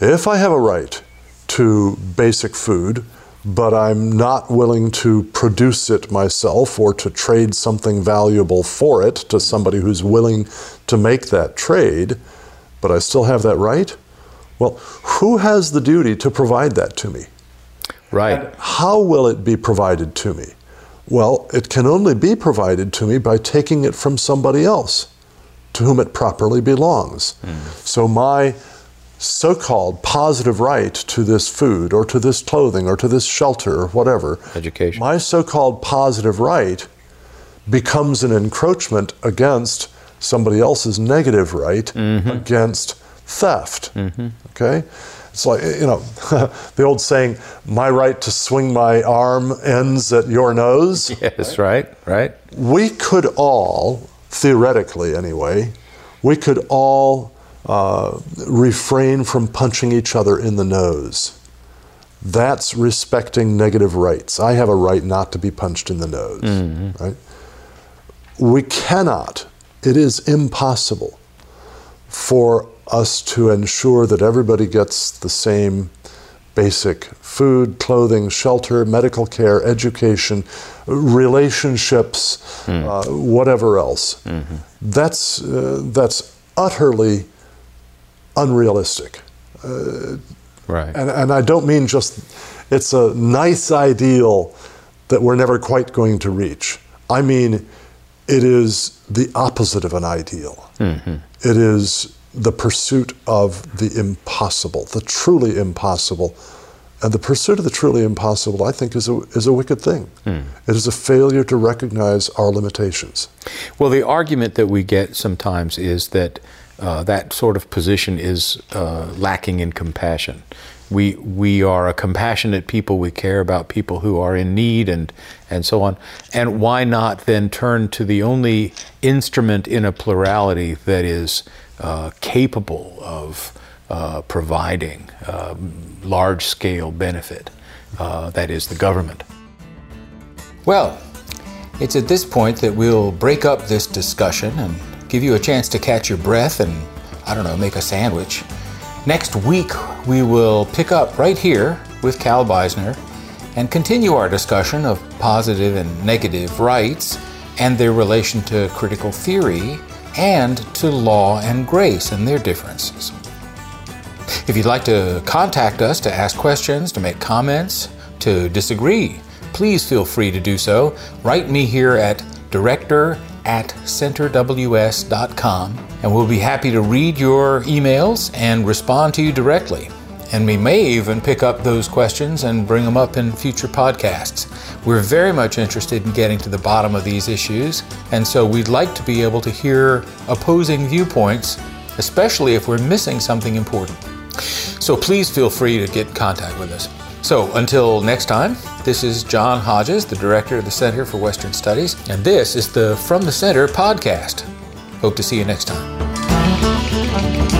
if I have a right to basic food, but I'm not willing to produce it myself or to trade something valuable for it to somebody who's willing to make that trade, but I still have that right, well, who has the duty to provide that to me? Right. And how will it be provided to me? Well, it can only be provided to me by taking it from somebody else to whom it properly belongs. Mm. So my so called positive right to this food or to this clothing or to this shelter or whatever, education, my so called positive right becomes an encroachment against somebody else's negative right mm-hmm. against theft. Mm-hmm. Okay? It's like, you know, the old saying, my right to swing my arm ends at your nose. Yes, right, right. We could all, theoretically anyway, we could all uh, refrain from punching each other in the nose. That's respecting negative rights. I have a right not to be punched in the nose, mm-hmm. right? We cannot, it is impossible for us to ensure that everybody gets the same basic food, clothing, shelter, medical care, education, relationships, mm. uh, whatever else. Mm-hmm. That's, uh, that's utterly unrealistic. Uh, right. And, and I don't mean just it's a nice ideal that we're never quite going to reach. I mean, it is the opposite of an ideal. Mm-hmm. It is the pursuit of the impossible, the truly impossible. And the pursuit of the truly impossible, I think, is a, is a wicked thing. Mm. It is a failure to recognize our limitations. Well, the argument that we get sometimes is that uh, that sort of position is uh, lacking in compassion. We, we are a compassionate people. We care about people who are in need and, and so on. And why not then turn to the only instrument in a plurality that is uh, capable of uh, providing uh, large scale benefit? Uh, that is the government. Well, it's at this point that we'll break up this discussion and give you a chance to catch your breath and, I don't know, make a sandwich. Next week, we will pick up right here with Cal Beisner and continue our discussion of positive and negative rights and their relation to critical theory and to law and grace and their differences. If you'd like to contact us to ask questions, to make comments, to disagree, please feel free to do so. Write me here at director at centerws.com, and we'll be happy to read your emails and respond to you directly. And we may even pick up those questions and bring them up in future podcasts. We're very much interested in getting to the bottom of these issues, and so we'd like to be able to hear opposing viewpoints, especially if we're missing something important. So please feel free to get in contact with us. So until next time, this is John Hodges, the director of the Center for Western Studies, and this is the From the Center podcast. Hope to see you next time.